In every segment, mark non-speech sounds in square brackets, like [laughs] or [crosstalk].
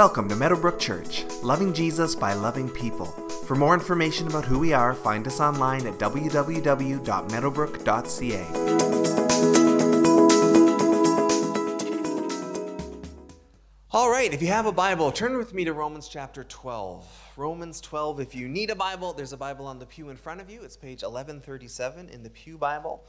Welcome to Meadowbrook Church, loving Jesus by loving people. For more information about who we are, find us online at www.meadowbrook.ca. All right, if you have a Bible, turn with me to Romans chapter 12. Romans 12, if you need a Bible, there's a Bible on the pew in front of you. It's page 1137 in the Pew Bible.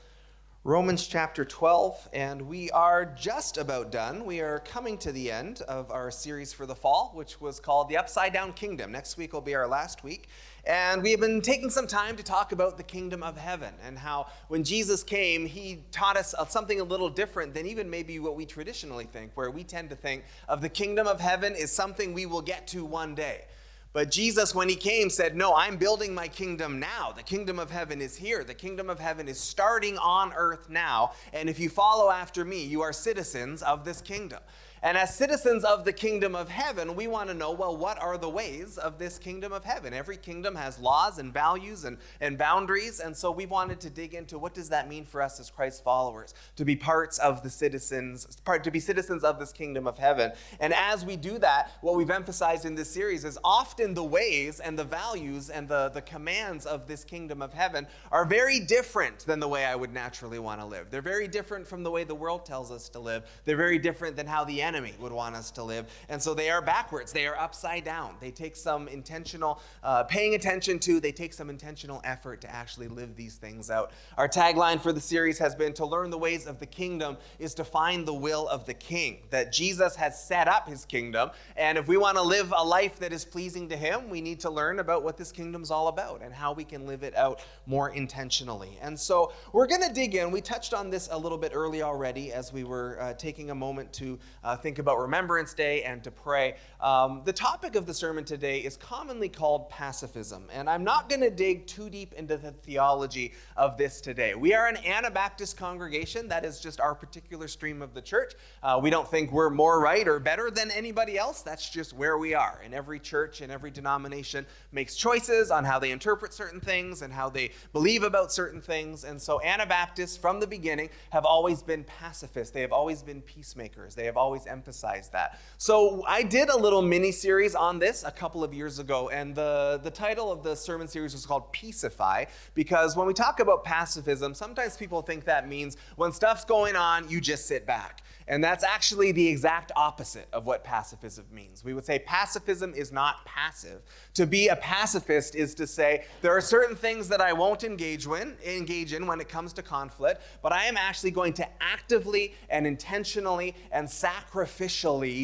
Romans chapter 12, and we are just about done. We are coming to the end of our series for the fall, which was called The Upside Down Kingdom. Next week will be our last week. And we have been taking some time to talk about the kingdom of heaven and how when Jesus came, he taught us something a little different than even maybe what we traditionally think, where we tend to think of the kingdom of heaven is something we will get to one day. But Jesus, when he came, said, No, I'm building my kingdom now. The kingdom of heaven is here. The kingdom of heaven is starting on earth now. And if you follow after me, you are citizens of this kingdom. And as citizens of the kingdom of heaven, we want to know well, what are the ways of this kingdom of heaven? Every kingdom has laws and values and, and boundaries. And so we wanted to dig into what does that mean for us as Christ followers to be parts of the citizens, part, to be citizens of this kingdom of heaven. And as we do that, what we've emphasized in this series is often the ways and the values and the, the commands of this kingdom of heaven are very different than the way I would naturally want to live. They're very different from the way the world tells us to live. They're very different than how the enemy would want us to live. And so they are backwards, they are upside down. They take some intentional uh, paying attention to, they take some intentional effort to actually live these things out. Our tagline for the series has been to learn the ways of the kingdom is to find the will of the king. That Jesus has set up his kingdom. And if we want to live a life that is pleasing to him, we need to learn about what this kingdom's all about and how we can live it out more intentionally. And so we're going to dig in. We touched on this a little bit early already as we were uh, taking a moment to uh, think about Remembrance Day and to pray. Um, the topic of the sermon today is commonly called pacifism, and I'm not going to dig too deep into the theology of this today. We are an Anabaptist congregation, that is just our particular stream of the church. Uh, we don't think we're more right or better than anybody else, that's just where we are. And every church and every denomination makes choices on how they interpret certain things and how they believe about certain things. And so, Anabaptists from the beginning have always been pacifists, they have always been peacemakers, they have always emphasized that. So, I did a little mini series on this a couple of years ago, and the, the title of the sermon series was called Peacify because when we talk about pacifism, sometimes people think that means when stuff's going on, you just sit back. And that's actually the exact opposite of what pacifism means. We would say pacifism is not passive. To be a pacifist is to say there are certain things that I won't engage in, engage in when it comes to conflict, but I am actually going to actively and intentionally and sacrificially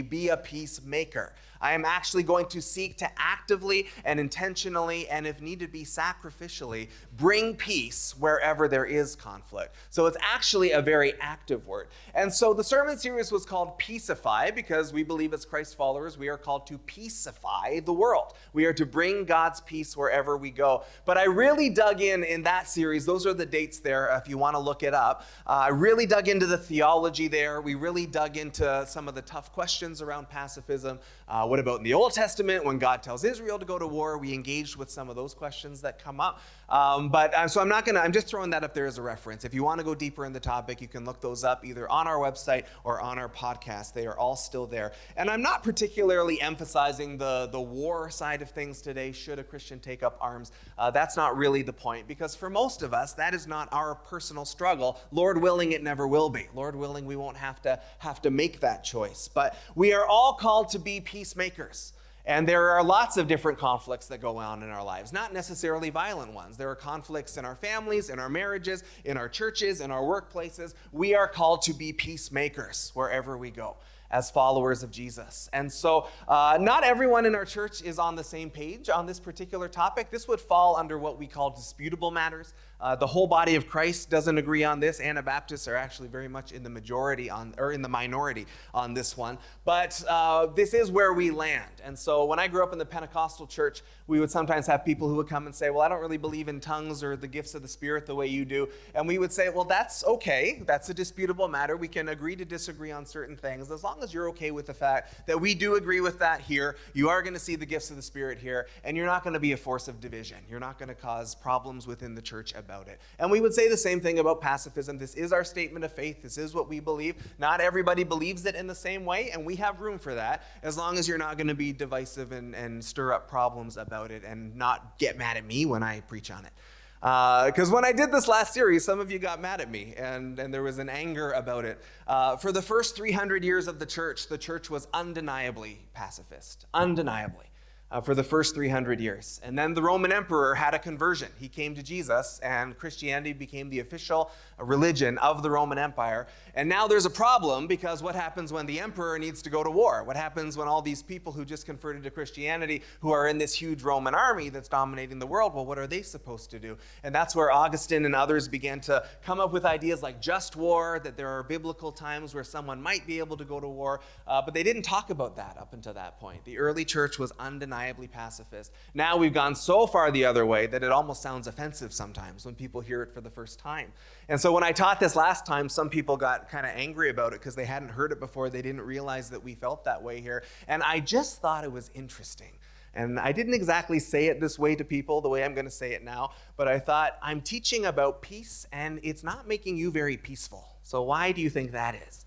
be a peacemaker. I am actually going to seek to actively and intentionally, and if need to be sacrificially, bring peace wherever there is conflict. So it's actually a very active word. And so the sermon series was called Peacify because we believe as Christ followers, we are called to peacify the world. We are to bring God's peace wherever we go. But I really dug in in that series. Those are the dates there if you want to look it up. Uh, I really dug into the theology there. We really dug into some of the tough questions around pacifism. Uh, what about in the Old Testament when God tells Israel to go to war? We engaged with some of those questions that come up. Um, but uh, so I'm not going to, I'm just throwing that up there as a reference. If you want to go deeper in the topic, you can look those up either on our website or on our podcast. They are all still there. And I'm not particularly emphasizing the, the war side of things today. Should a Christian take up arms? Uh, that's not really the point because for most of us, that is not our personal struggle. Lord willing, it never will be. Lord willing, we won't have to have to make that choice. But we are all called to be peacemakers. And there are lots of different conflicts that go on in our lives, not necessarily violent ones. There are conflicts in our families, in our marriages, in our churches, in our workplaces. We are called to be peacemakers wherever we go as followers of Jesus. And so, uh, not everyone in our church is on the same page on this particular topic. This would fall under what we call disputable matters. Uh, the whole body of Christ doesn't agree on this. Anabaptists are actually very much in the majority on, or in the minority on this one. But uh, this is where we land. And so when I grew up in the Pentecostal church, we would sometimes have people who would come and say, Well, I don't really believe in tongues or the gifts of the Spirit the way you do. And we would say, Well, that's okay. That's a disputable matter. We can agree to disagree on certain things. As long as you're okay with the fact that we do agree with that here, you are going to see the gifts of the Spirit here, and you're not going to be a force of division. You're not going to cause problems within the church about it. And we would say the same thing about pacifism. This is our statement of faith. This is what we believe. Not everybody believes it in the same way, and we have room for that as long as you're not going to be divisive and, and stir up problems about it and not get mad at me when I preach on it. Because uh, when I did this last series, some of you got mad at me, and, and there was an anger about it. Uh, for the first 300 years of the church, the church was undeniably pacifist. Undeniably uh, for the first 300 years. And then the Roman emperor had a conversion. He came to Jesus, and Christianity became the official religion of the Roman Empire. And now there's a problem because what happens when the emperor needs to go to war? What happens when all these people who just converted to Christianity, who are in this huge Roman army that's dominating the world, well, what are they supposed to do? And that's where Augustine and others began to come up with ideas like just war, that there are biblical times where someone might be able to go to war, uh, but they didn't talk about that up until that point. The early church was undeniably pacifist. Now we've gone so far the other way that it almost sounds offensive sometimes when people hear it for the first time. And so when I taught this last time, some people got kind of angry about it because they hadn't heard it before. They didn't realize that we felt that way here. And I just thought it was interesting. And I didn't exactly say it this way to people, the way I'm going to say it now, but I thought I'm teaching about peace and it's not making you very peaceful. So why do you think that is?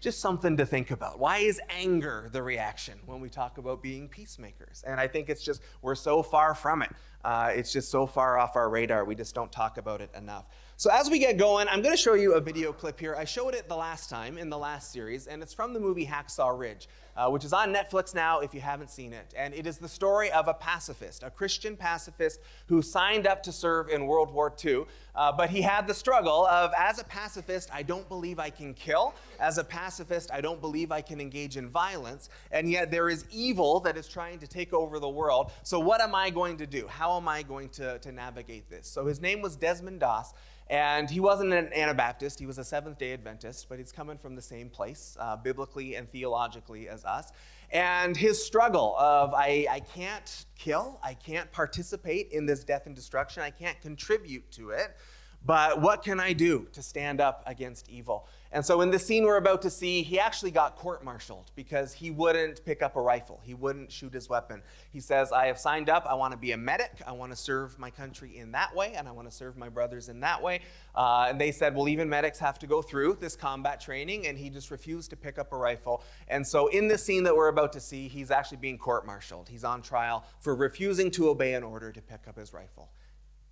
Just something to think about. Why is anger the reaction when we talk about being peacemakers? And I think it's just, we're so far from it. Uh, it's just so far off our radar. We just don't talk about it enough. So, as we get going, I'm going to show you a video clip here. I showed it the last time in the last series, and it's from the movie Hacksaw Ridge, uh, which is on Netflix now if you haven't seen it. And it is the story of a pacifist, a Christian pacifist who signed up to serve in World War II. Uh, but he had the struggle of, as a pacifist, I don't believe I can kill. As a pacifist, I don't believe I can engage in violence. And yet there is evil that is trying to take over the world. So, what am I going to do? How am I going to, to navigate this? So, his name was Desmond Doss. And he wasn't an Anabaptist, he was a Seventh day Adventist, but he's coming from the same place, uh, biblically and theologically, as us. And his struggle of, I, I can't kill, I can't participate in this death and destruction, I can't contribute to it, but what can I do to stand up against evil? And so, in the scene we're about to see, he actually got court martialed because he wouldn't pick up a rifle. He wouldn't shoot his weapon. He says, I have signed up. I want to be a medic. I want to serve my country in that way, and I want to serve my brothers in that way. Uh, and they said, Well, even medics have to go through this combat training, and he just refused to pick up a rifle. And so, in the scene that we're about to see, he's actually being court martialed. He's on trial for refusing to obey an order to pick up his rifle.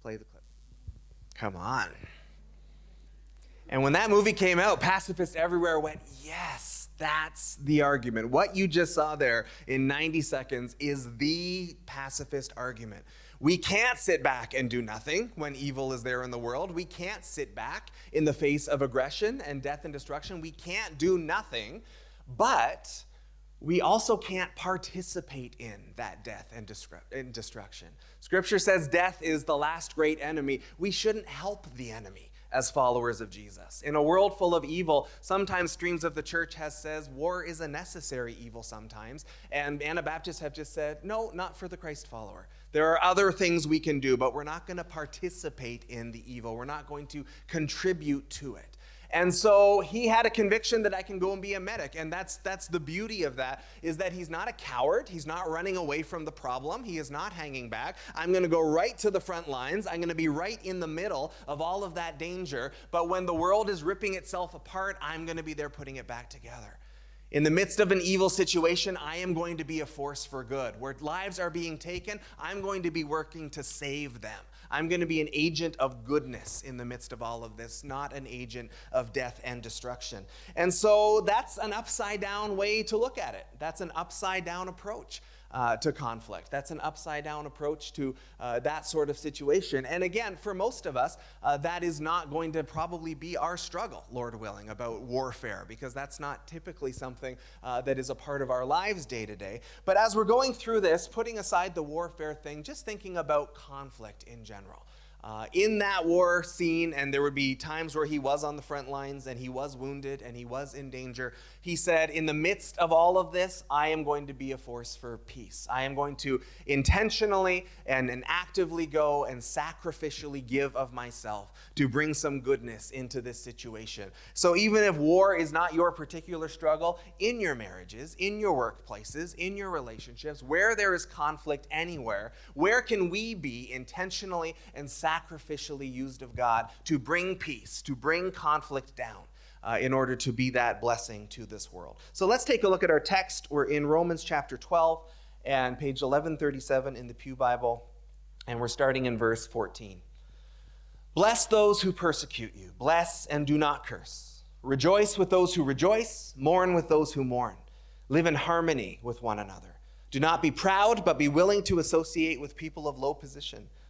Play the clip. Come on. And when that movie came out, pacifists everywhere went, yes, that's the argument. What you just saw there in 90 seconds is the pacifist argument. We can't sit back and do nothing when evil is there in the world. We can't sit back in the face of aggression and death and destruction. We can't do nothing, but we also can't participate in that death and, destruction. Scripture says death is the last great enemy. We shouldn't help the enemy as followers of Jesus. In a world full of evil, sometimes streams of the church has says war is a necessary evil sometimes, and Anabaptists have just said, no, not for the Christ follower. There are other things we can do, but we're not going to participate in the evil. We're not going to contribute to it. And so he had a conviction that I can go and be a medic. And that's, that's the beauty of that, is that he's not a coward. He's not running away from the problem. He is not hanging back. I'm going to go right to the front lines. I'm going to be right in the middle of all of that danger. But when the world is ripping itself apart, I'm going to be there putting it back together. In the midst of an evil situation, I am going to be a force for good. Where lives are being taken, I'm going to be working to save them. I'm going to be an agent of goodness in the midst of all of this, not an agent of death and destruction. And so that's an upside down way to look at it. That's an upside down approach uh, to conflict. That's an upside down approach to uh, that sort of situation. And again, for most of us, uh, that is not going to probably be our struggle, Lord willing, about warfare, because that's not typically something uh, that is a part of our lives day to day. But as we're going through this, putting aside the warfare thing, just thinking about conflict in general uh, in that war scene, and there would be times where he was on the front lines and he was wounded and he was in danger. He said, In the midst of all of this, I am going to be a force for peace. I am going to intentionally and, and actively go and sacrificially give of myself to bring some goodness into this situation. So, even if war is not your particular struggle, in your marriages, in your workplaces, in your relationships, where there is conflict anywhere, where can we be intentionally and sacrificially? Sacrificially used of God to bring peace, to bring conflict down. Uh, in order to be that blessing to this world. So let's take a look at our text. We're in Romans chapter 12 and page 1137 in the Pew Bible, and we're starting in verse 14. Bless those who persecute you, bless and do not curse. Rejoice with those who rejoice, mourn with those who mourn. Live in harmony with one another. Do not be proud, but be willing to associate with people of low position.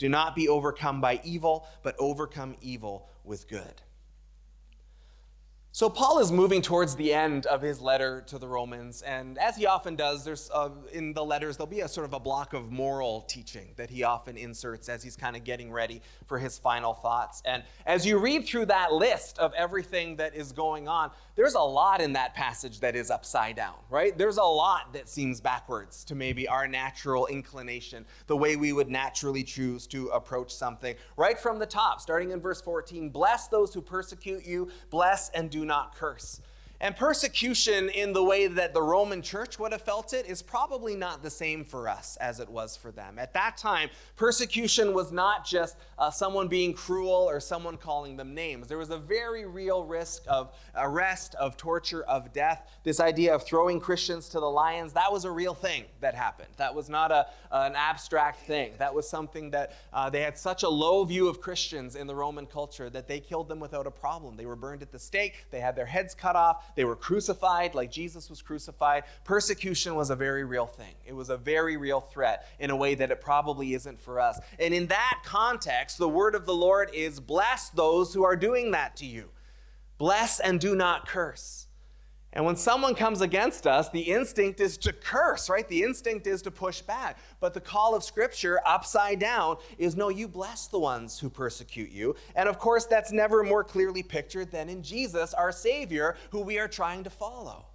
Do not be overcome by evil, but overcome evil with good. So, Paul is moving towards the end of his letter to the Romans, and as he often does, there's uh, in the letters there'll be a sort of a block of moral teaching that he often inserts as he's kind of getting ready for his final thoughts. And as you read through that list of everything that is going on, there's a lot in that passage that is upside down, right? There's a lot that seems backwards to maybe our natural inclination, the way we would naturally choose to approach something. Right from the top, starting in verse 14, bless those who persecute you, bless and do do not curse. And persecution, in the way that the Roman church would have felt it, is probably not the same for us as it was for them. At that time, persecution was not just uh, someone being cruel or someone calling them names. There was a very real risk of arrest, of torture, of death. This idea of throwing Christians to the lions, that was a real thing that happened. That was not a, an abstract thing. That was something that uh, they had such a low view of Christians in the Roman culture that they killed them without a problem. They were burned at the stake, they had their heads cut off they were crucified like Jesus was crucified. Persecution was a very real thing. It was a very real threat in a way that it probably isn't for us. And in that context, the word of the Lord is bless those who are doing that to you. Bless and do not curse. And when someone comes against us, the instinct is to curse, right? The instinct is to push back. But the call of Scripture, upside down, is no, you bless the ones who persecute you. And of course, that's never more clearly pictured than in Jesus, our Savior, who we are trying to follow.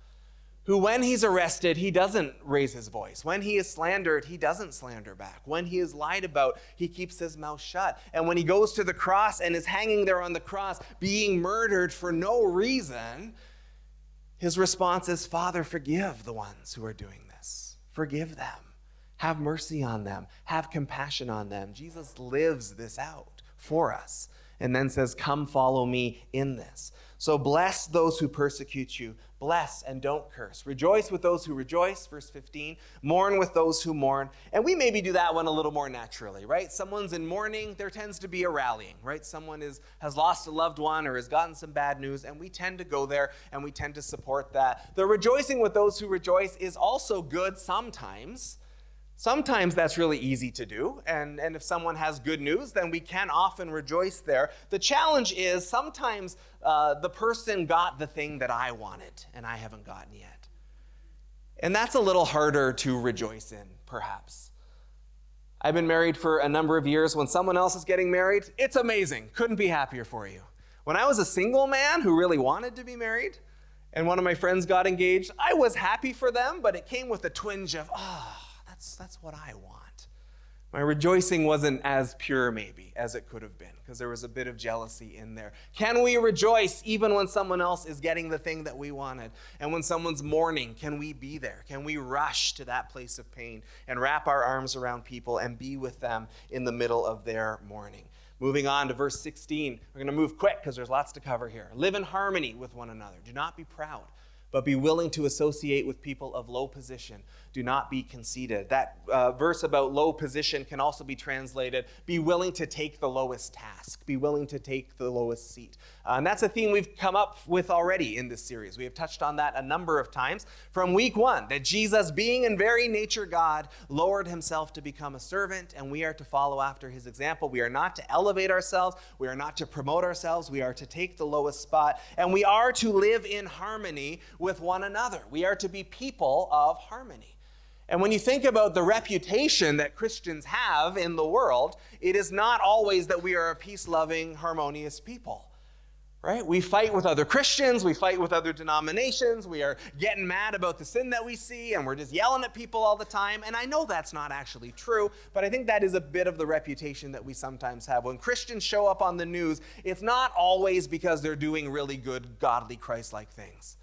Who, when he's arrested, he doesn't raise his voice. When he is slandered, he doesn't slander back. When he is lied about, he keeps his mouth shut. And when he goes to the cross and is hanging there on the cross, being murdered for no reason, his response is, Father, forgive the ones who are doing this. Forgive them. Have mercy on them. Have compassion on them. Jesus lives this out for us and then says, Come follow me in this. So bless those who persecute you. Bless and don't curse. Rejoice with those who rejoice, verse 15. Mourn with those who mourn. And we maybe do that one a little more naturally, right? Someone's in mourning, there tends to be a rallying, right? Someone is, has lost a loved one or has gotten some bad news, and we tend to go there and we tend to support that. The rejoicing with those who rejoice is also good sometimes. Sometimes that's really easy to do, and, and if someone has good news, then we can often rejoice there. The challenge is sometimes uh, the person got the thing that I wanted, and I haven't gotten yet. And that's a little harder to rejoice in, perhaps. I've been married for a number of years. When someone else is getting married, it's amazing. Couldn't be happier for you. When I was a single man who really wanted to be married, and one of my friends got engaged, I was happy for them, but it came with a twinge of, ah. Oh, that's, that's what I want. My rejoicing wasn't as pure, maybe, as it could have been, because there was a bit of jealousy in there. Can we rejoice even when someone else is getting the thing that we wanted? And when someone's mourning, can we be there? Can we rush to that place of pain and wrap our arms around people and be with them in the middle of their mourning? Moving on to verse 16, we're going to move quick because there's lots to cover here. Live in harmony with one another. Do not be proud, but be willing to associate with people of low position do not be conceited. That uh, verse about low position can also be translated be willing to take the lowest task, be willing to take the lowest seat. Uh, and that's a theme we've come up with already in this series. We have touched on that a number of times from week one that Jesus, being in very nature God, lowered himself to become a servant, and we are to follow after his example. We are not to elevate ourselves, we are not to promote ourselves, we are to take the lowest spot, and we are to live in harmony with one another. We are to be people of harmony. And when you think about the reputation that Christians have in the world, it is not always that we are a peace loving, harmonious people. right? We fight with other Christians, we fight with other denominations, we are getting mad about the sin that we see, and we're just yelling at people all the time. And I know that's not actually true, but I think that is a bit of the reputation that we sometimes have. When Christians show up on the news, it's not always because they're doing really good, godly, Christ like things.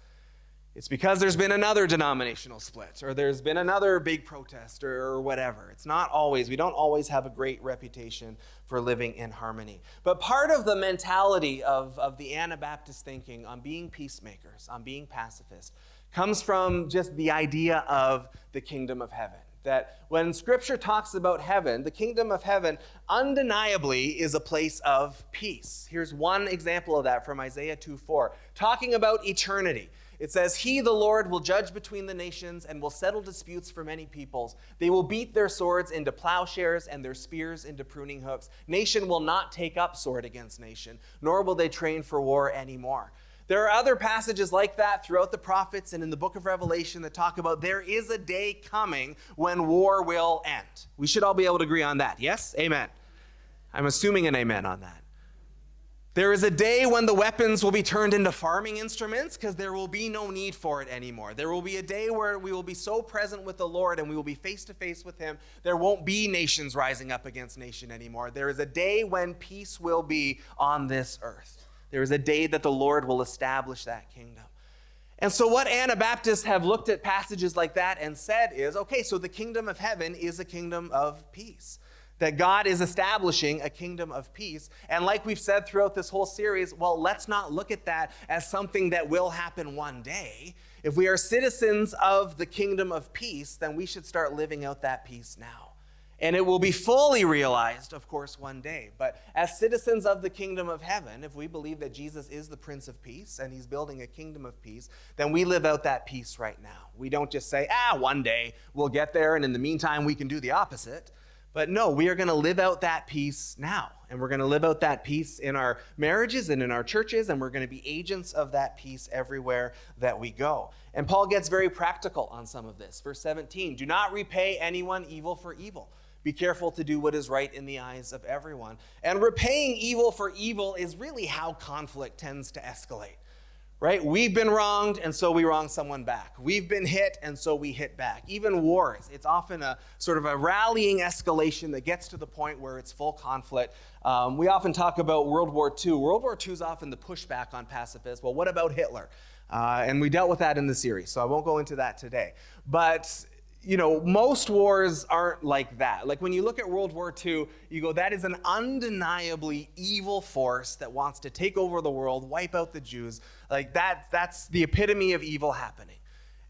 It's because there's been another denominational split, or there's been another big protest, or, whatever. It's not always, we don't always have a great reputation for living in harmony. But part of the mentality of, of the Anabaptist thinking on being peacemakers, on being pacifists, comes from just the idea of the kingdom of heaven. That when scripture talks about heaven, the kingdom of heaven undeniably is a place of peace. Here's one example of that from Isaiah 2 4, talking about eternity. It says, He, the Lord, will judge between the nations and will settle disputes for many peoples. They will beat their swords into plowshares and their spears into pruning hooks. Nation will not take up sword against nation, nor will they train for war anymore. There are other passages like that throughout the prophets and in the book of Revelation that talk about there is a day coming when war will end. We should all be able to agree on that. Yes? Amen. I'm assuming an amen on that. There is a day when the weapons will be turned into farming instruments because there will be no need for it anymore. There will be a day where we will be so present with the Lord and we will be face to face with Him. There won't be nations rising up against nation anymore. There is a day when peace will be on this earth. There is a day that the Lord will establish that kingdom. And so, what Anabaptists have looked at passages like that and said is okay, so the kingdom of heaven is a kingdom of peace that God is establishing a kingdom of peace. And like we've said throughout this whole series, well, let's not look at that as something that will happen one day. If we are citizens of the kingdom of peace, then we should start living out that peace now. And it will be fully realized, of course, one day. But as citizens of the kingdom of heaven, if we believe that Jesus is the Prince of Peace and he's building a kingdom of peace, then we live out that peace right now. We don't just say, ah, one day we'll get there, and in the meantime, we can do the opposite. But no, we are going to live out that peace now. And we're going to live out that peace in our marriages and in our churches. And we're going to be agents of that peace everywhere that we go. And Paul gets very practical on some of this. Verse 17 Do not repay anyone evil for evil. Be careful to do what is right in the eyes of everyone. And repaying evil for evil is really how conflict tends to escalate right? We've been wronged, and so we wrong someone back. We've been hit, and so we hit back. Even wars, it's often a sort of a rallying escalation that gets to the point where it's full conflict. Um, we often talk about World War II. World War II is often the pushback on pacifists. Well, what about Hitler? Uh, and we dealt with that in the series, so I won't go into that today. But you know, most wars aren't like that. Like when you look at World War II, you go, that is an undeniably evil force that wants to take over the world, wipe out the Jews. Like that, that's the epitome of evil happening.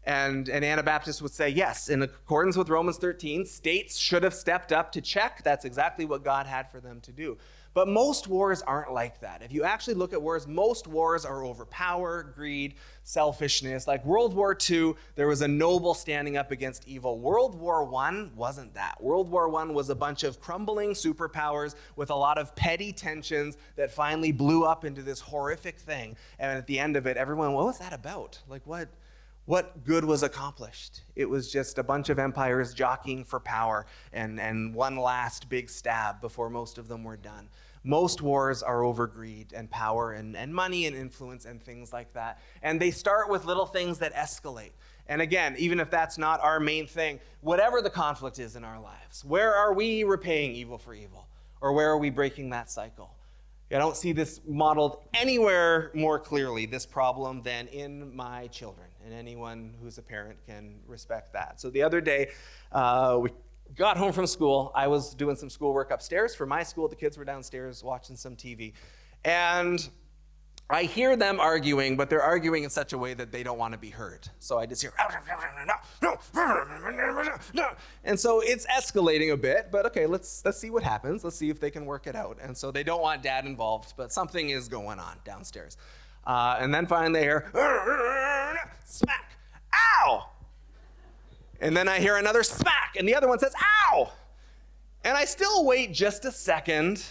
And an Anabaptist would say, yes, in accordance with Romans 13, states should have stepped up to check. That's exactly what God had for them to do. But most wars aren't like that. If you actually look at wars, most wars are over power, greed, selfishness. Like World War II, there was a noble standing up against evil. World War I wasn't that. World War I was a bunch of crumbling superpowers with a lot of petty tensions that finally blew up into this horrific thing. And at the end of it, everyone, what was that about? Like, what? what good was accomplished? It was just a bunch of empires jockeying for power and, and one last big stab before most of them were done. Most wars are over greed and power and, and money and influence and things like that. And they start with little things that escalate. And again, even if that's not our main thing, whatever the conflict is in our lives, where are we repaying evil for evil? Or where are we breaking that cycle? I don't see this modeled anywhere more clearly, this problem, than in my children. And anyone who's a parent can respect that. So the other day, uh, we got home from school. I was doing some schoolwork upstairs for my school. The kids were downstairs watching some TV. And I hear them arguing, but they're arguing in such a way that they don't want to be heard. So I just hear, and so it's escalating a bit, but okay, let's, let's see what happens. Let's see if they can work it out. And so they don't want dad involved, but something is going on downstairs. Uh, and then finally they hear, smack, ow! And then I hear another smack, and the other one says, ow! And I still wait just a second,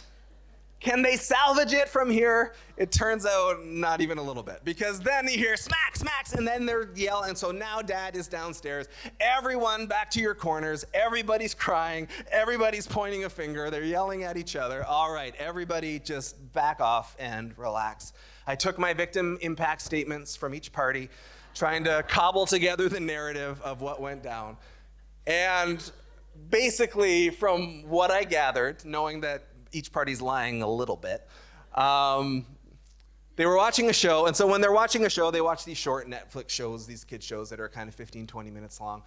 Can they salvage it from here? It turns out not even a little bit because then you hear smack, smacks, and then they're yelling. So now dad is downstairs. Everyone back to your corners. Everybody's crying. Everybody's pointing a finger. They're yelling at each other. All right, everybody just back off and relax. I took my victim impact statements from each party, trying to cobble together the narrative of what went down. And basically, from what I gathered, knowing that each party's lying a little bit. Um, they were watching a show, and so when they're watching a show, they watch these short Netflix shows, these kid shows that are kind of 15, 20 minutes long.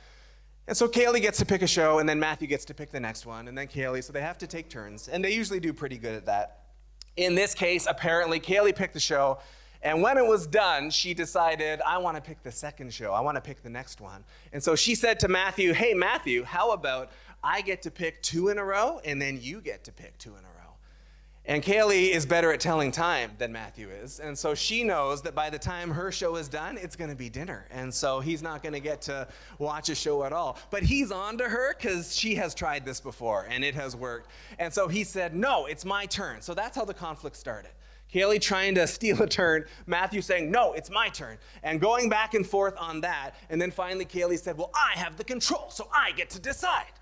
And so Kaylee gets to pick a show, and then Matthew gets to pick the next one, and then Kaylee, so they have to take turns, and they usually do pretty good at that. In this case, apparently, Kaylee picked the show, and when it was done, she decided, I want to pick the second show. I want to pick the next one. And so she said to Matthew, Hey, Matthew, how about I get to pick two in a row, and then you get to pick two in a row? And Kaylee is better at telling time than Matthew is. And so she knows that by the time her show is done, it's going to be dinner. And so he's not going to get to watch a show at all. But he's on to her because she has tried this before and it has worked. And so he said, No, it's my turn. So that's how the conflict started. Kaylee trying to [laughs] steal a turn, Matthew saying, No, it's my turn, and going back and forth on that. And then finally, Kaylee said, Well, I have the control, so I get to decide.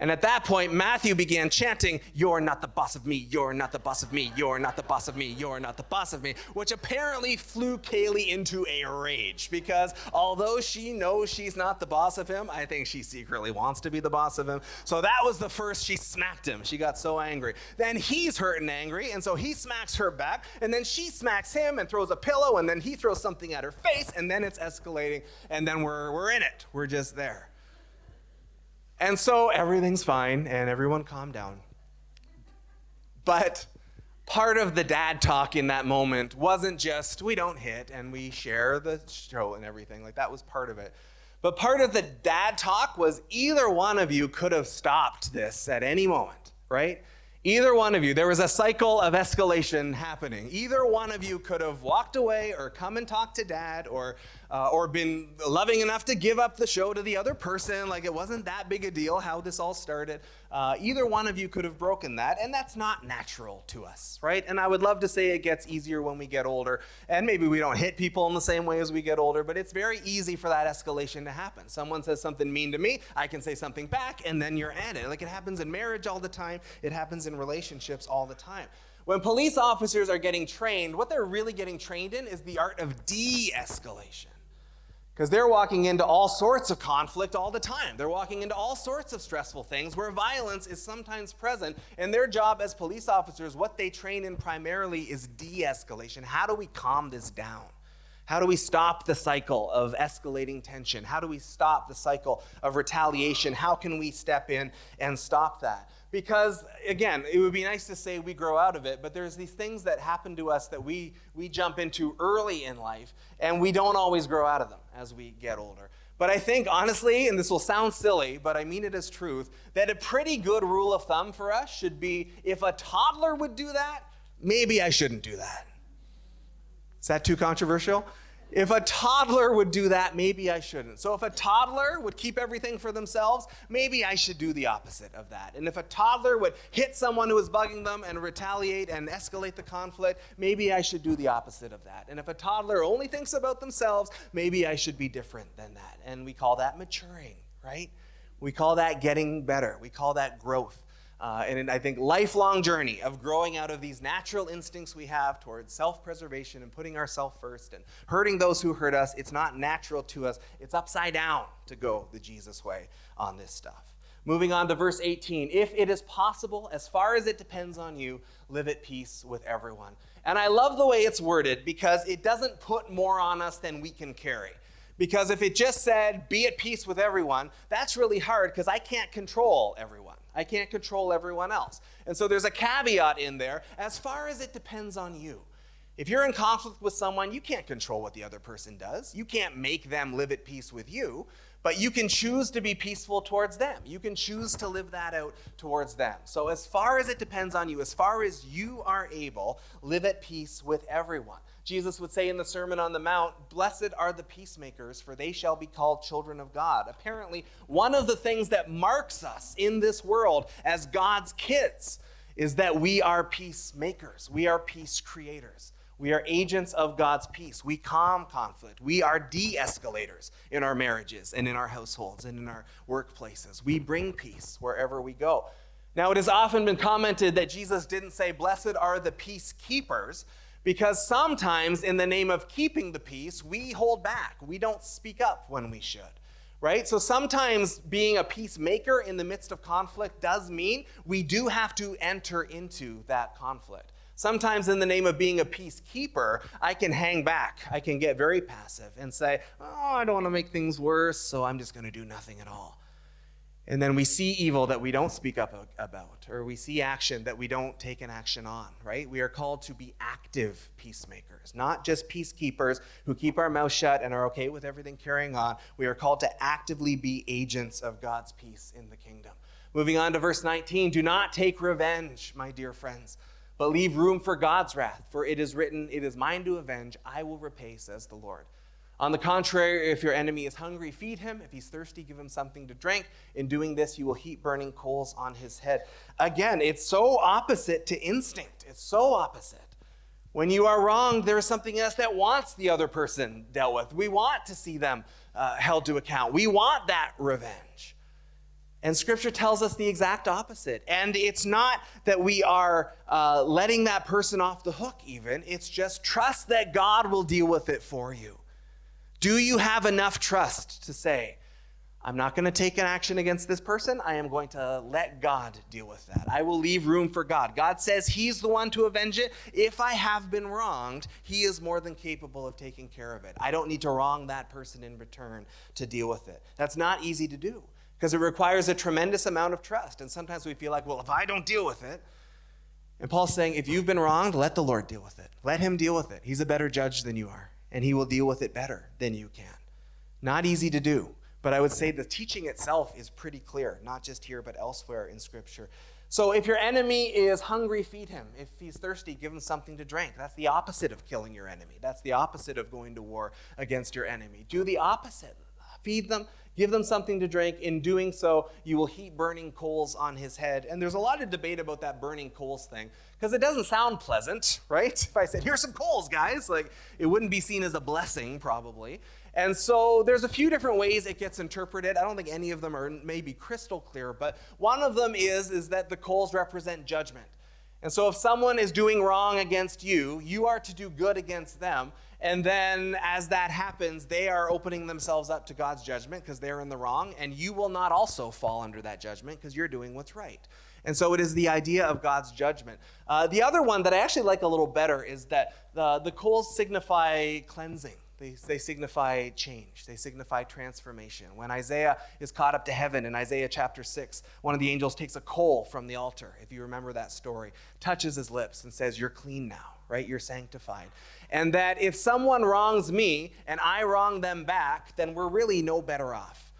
And at that point, Matthew began chanting, You're not the boss of me, you're not the boss of me, you're not the boss of me, you're not the boss of me, which apparently flew Kaylee into a rage because although she knows she's not the boss of him, I think she secretly wants to be the boss of him. So that was the first she smacked him. She got so angry. Then he's hurt and angry, and so he smacks her back, and then she smacks him and throws a pillow, and then he throws something at her face, and then it's escalating, and then we're, we're in it. We're just there. And so everything's fine and everyone calmed down. But part of the dad talk in that moment wasn't just we don't hit and we share the show and everything. Like that was part of it. But part of the dad talk was either one of you could have stopped this at any moment, right? Either one of you, there was a cycle of escalation happening. Either one of you could have walked away or come and talked to dad or, uh, or been loving enough to give up the show to the other person. Like it wasn't that big a deal how this all started. Uh, either one of you could have broken that, and that's not natural to us, right? And I would love to say it gets easier when we get older, and maybe we don't hit people in the same way as we get older, but it's very easy for that escalation to happen. Someone says something mean to me, I can say something back, and then you're at it. Like it happens in marriage all the time, it happens in relationships all the time. When police officers are getting trained, what they're really getting trained in is the art of de escalation. Because they're walking into all sorts of conflict all the time. They're walking into all sorts of stressful things where violence is sometimes present. And their job as police officers, what they train in primarily is de escalation. How do we calm this down? How do we stop the cycle of escalating tension? How do we stop the cycle of retaliation? How can we step in and stop that? Because again it would be nice to say we grow out of it but there's these things that happen to us that we we jump into early in life and we don't always grow out of them as we get older. But i think honestly and this will sound silly but i mean it as truth that a pretty good rule of thumb for us should be if a toddler would do that maybe i shouldn't do that. Is that too controversial if a toddler would do that, maybe I shouldn't. So, if a toddler would keep everything for themselves, maybe I should do the opposite of that. And if a toddler would hit someone who is bugging them and retaliate and escalate the conflict, maybe I should do the opposite of that. And if a toddler only thinks about themselves, maybe I should be different than that. And we call that maturing, right? We call that getting better. We call that growth. Uh, and I think lifelong journey of growing out of these natural instincts we have towards self-preservation and putting ourselves first and hurting those who hurt us. It's not natural to us. It's upside down to go the Jesus way on this stuff. Moving on to verse 18. If it is possible, as far as it depends on you, live at peace with everyone. And I love the way it's worded because it doesn't put more on us than we can carry. Because if it just said, be at peace with everyone, that's really hard because I can't control everyone. I can't control everyone else. And so there's a caveat in there as far as it depends on you. If you're in conflict with someone, you can't control what the other person does. You can't make them live at peace with you, but you can choose to be peaceful towards them. You can choose to live that out towards them. So, as far as it depends on you, as far as you are able, live at peace with everyone. Jesus would say in the Sermon on the Mount, Blessed are the peacemakers, for they shall be called children of God. Apparently, one of the things that marks us in this world as God's kids is that we are peacemakers, we are peace creators. We are agents of God's peace. We calm conflict. We are de escalators in our marriages and in our households and in our workplaces. We bring peace wherever we go. Now, it has often been commented that Jesus didn't say, Blessed are the peacekeepers, because sometimes in the name of keeping the peace, we hold back. We don't speak up when we should right? So sometimes being a peacemaker in the midst of conflict does mean we do have to enter into that conflict. Sometimes, in the name of being a peacekeeper, I can hang back. I can get very passive and say, Oh, I don't want to make things worse, so I'm just going to do nothing at all. And then we see evil that we don't speak up about, or we see action that we don't take an action on, right? We are called to be active peacemakers, not just peacekeepers who keep our mouth shut and are okay with everything carrying on. We are called to actively be agents of God's peace in the kingdom. Moving on to verse 19 Do not take revenge, my dear friends but leave room for God's wrath. For it is written, It is mine to avenge, I will repay, says the Lord. On the contrary, if your enemy is hungry, feed him. If he's thirsty, give him something to drink. In doing this, you will heap burning coals on his head. Again, it's so opposite to instinct. It's so opposite. When you are wrong, there is something in us that wants the other person dealt with. We want to see them uh, held to account. We want that revenge. And scripture tells us the exact opposite. And it's not that we are uh, letting that person off the hook, even. It's just trust that God will deal with it for you. Do you have enough trust to say, I'm not going to take an action against this person. I am going to let God deal with that. I will leave room for God. God says He's the one to avenge it. If I have been wronged, He is more than capable of taking care of it. I don't need to wrong that person in return to deal with it. That's not easy to do because it requires a tremendous amount of trust. And sometimes we feel like, well, if I don't deal with it, and Paul's saying, if you've been wronged, let the Lord deal with it. Let him deal with it. He's a better judge than you are, and he will deal with it better than you can. Not easy to do, but I would say the teaching itself is pretty clear, not just here, but elsewhere in Scripture. So if your enemy is hungry, feed him. If he's thirsty, give him something to drink. That's the opposite of killing your enemy. That's the opposite of going to war against your enemy. Do the opposite. Feed them, Give them something to drink. In doing so, you will heap burning coals on his head. And there's a lot of debate about that burning coals thing because it doesn't sound pleasant, [laughs] right? If I said, here's some coals, guys, like it wouldn't be seen as a blessing, probably. And so there's a few different ways it gets interpreted. I don't think any of them are maybe crystal clear, but one of them is, is that the coals represent judgment. And so if someone is doing wrong against you, you are to do good against them. And then as that happens, they are opening themselves up to God's judgment because they're in the wrong, and you will not also fall under that judgment because you're doing what's right. And so it is the idea of God's judgment. Uh, the other one that I actually like a little better is that the, the coals signify cleansing. They, they signify change, they signify transformation. When Isaiah is caught up to heaven in Isaiah chapter 6, one of the angels takes a coal from the altar, if you remember that story, touches his lips and says, You're clean now, right? You're sanctified. And that if someone wrongs me and I wrong them back, then we're really no better off.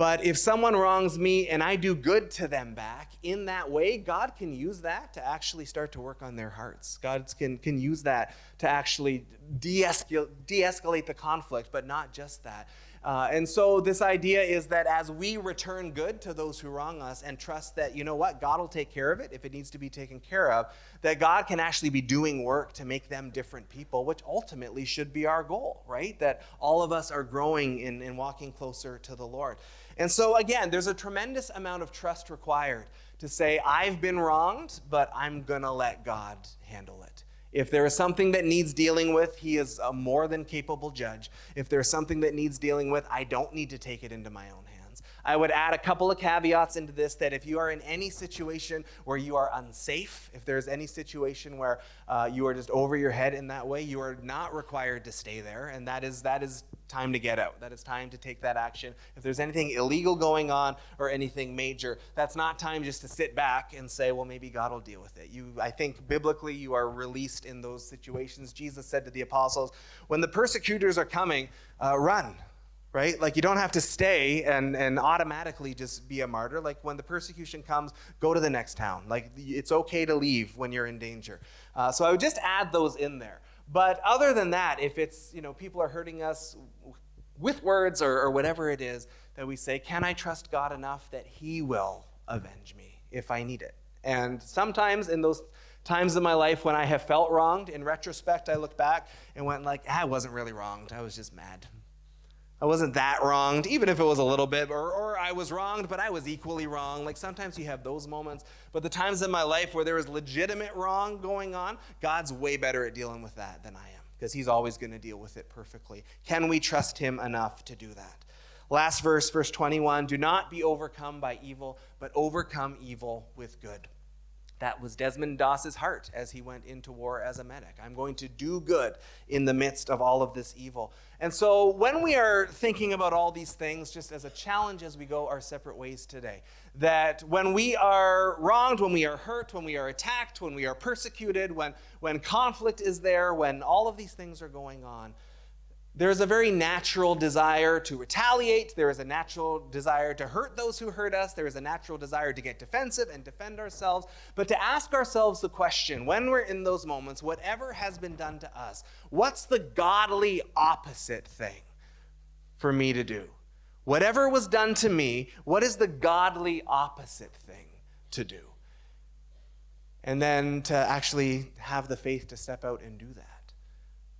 But if someone wrongs me and I do good to them back, in that way, God can use that to actually start to work on their hearts. God can, can use that to actually de escalate the conflict, but not just that. Uh, and so, this idea is that as we return good to those who wrong us and trust that, you know what, God will take care of it if it needs to be taken care of, that God can actually be doing work to make them different people, which ultimately should be our goal, right? That all of us are growing in, in walking closer to the Lord. And so, again, there's a tremendous amount of trust required to say, I've been wronged, but I'm going to let God handle it. If there is something that needs dealing with, he is a more than capable judge. If there's something that needs dealing with, I don't need to take it into my own hands. I would add a couple of caveats into this that if you are in any situation where you are unsafe, if there's any situation where uh, you are just over your head in that way, you are not required to stay there, and that is that is time to get out. That is time to take that action. If there's anything illegal going on or anything major, that's not time just to sit back and say, well, maybe God will deal with it. You, I think biblically, you are released in those situations. Jesus said to the apostles, when the persecutors are coming, uh, run. Right? Like, you don't have to stay and, and automatically just be a martyr. Like, when the persecution comes, go to the next town. Like, it's okay to leave when you're in danger. Uh, so, I would just add those in there. But other than that, if it's, you know, people are hurting us with words or, or whatever it is, that we say, can I trust God enough that He will avenge me if I need it? And sometimes in those times in my life when I have felt wronged, in retrospect, I look back and went like, ah, I wasn't really wronged. I was just mad. I wasn't that wronged, even if it was a little bit, or, or I was wronged, but I was equally wrong. Like sometimes you have those moments, but the times in my life where there was legitimate wrong going on, God's way better at dealing with that than I am, because He's always going to deal with it perfectly. Can we trust Him enough to do that? Last verse, verse 21 Do not be overcome by evil, but overcome evil with good. That was Desmond Doss's heart as he went into war as a medic. I'm going to do good in the midst of all of this evil. And so, when we are thinking about all these things, just as a challenge as we go our separate ways today, that when we are wronged, when we are hurt, when we are attacked, when we are persecuted, when, when conflict is there, when all of these things are going on, there's a very natural desire to retaliate. There is a natural desire to hurt those who hurt us. There is a natural desire to get defensive and defend ourselves. But to ask ourselves the question when we're in those moments, whatever has been done to us, what's the godly opposite thing for me to do? Whatever was done to me, what is the godly opposite thing to do? And then to actually have the faith to step out and do that.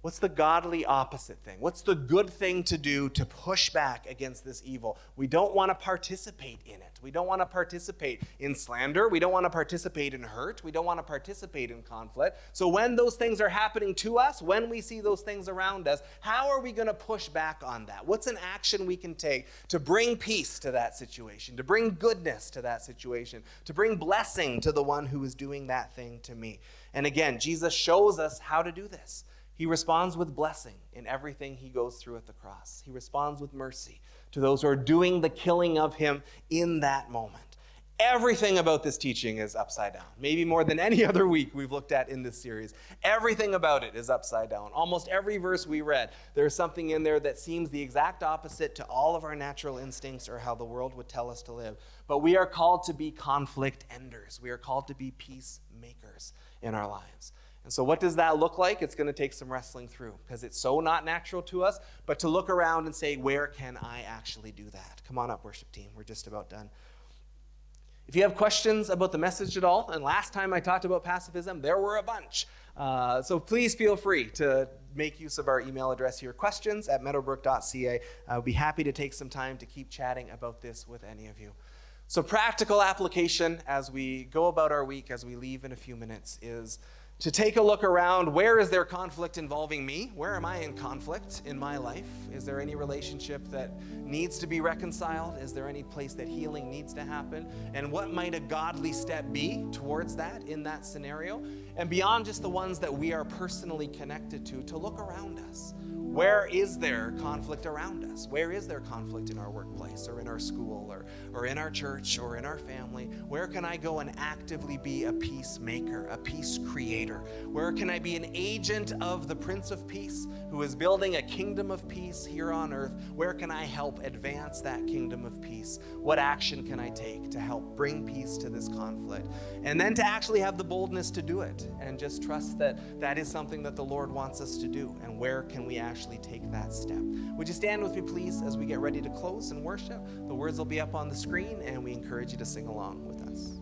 What's the godly opposite thing? What's the good thing to do to push back against this evil? We don't want to participate in it. We don't want to participate in slander. We don't want to participate in hurt. We don't want to participate in conflict. So, when those things are happening to us, when we see those things around us, how are we going to push back on that? What's an action we can take to bring peace to that situation, to bring goodness to that situation, to bring blessing to the one who is doing that thing to me? And again, Jesus shows us how to do this. He responds with blessing in everything he goes through at the cross. He responds with mercy to those who are doing the killing of him in that moment. Everything about this teaching is upside down. Maybe more than any [laughs] other week we've looked at in this series. Everything about it is upside down. Almost every verse we read, there's something in there that seems the exact opposite to all of our natural instincts or how the world would tell us to live. But we are called to be conflict enders, we are called to be peacemakers in our lives. And so, what does that look like? It's going to take some wrestling through because it's so not natural to us, but to look around and say, where can I actually do that? Come on up, worship team. We're just about done. If you have questions about the message at all, and last time I talked about pacifism, there were a bunch. Uh, so please feel free to make use of our email address here, questions at meadowbrook.ca. I'll be happy to take some time to keep chatting about this with any of you. So, practical application as we go about our week, as we leave in a few minutes, is to take a look around where is there conflict involving me? Where am I in conflict in my life? Is there any relationship that needs to be reconciled? Is there any place that healing needs to happen? And what might a godly step be towards that in that scenario? And beyond just the ones that we are personally connected to, to look around us. Where is there conflict around us? Where is there conflict in our workplace or in our school or, or in our church or in our family? Where can I go and actively be a peacemaker, a peace creator? Where can I be an agent of the Prince of Peace who is building a kingdom of peace here on earth? Where can I help advance that kingdom of peace? What action can I take to help bring peace to this conflict? And then to actually have the boldness to do it and just trust that that is something that the Lord wants us to do. And where can we actually actually take that step. Would you stand with me, please, as we get ready to close and worship? The words will be up on the screen, and we encourage you to sing along with us.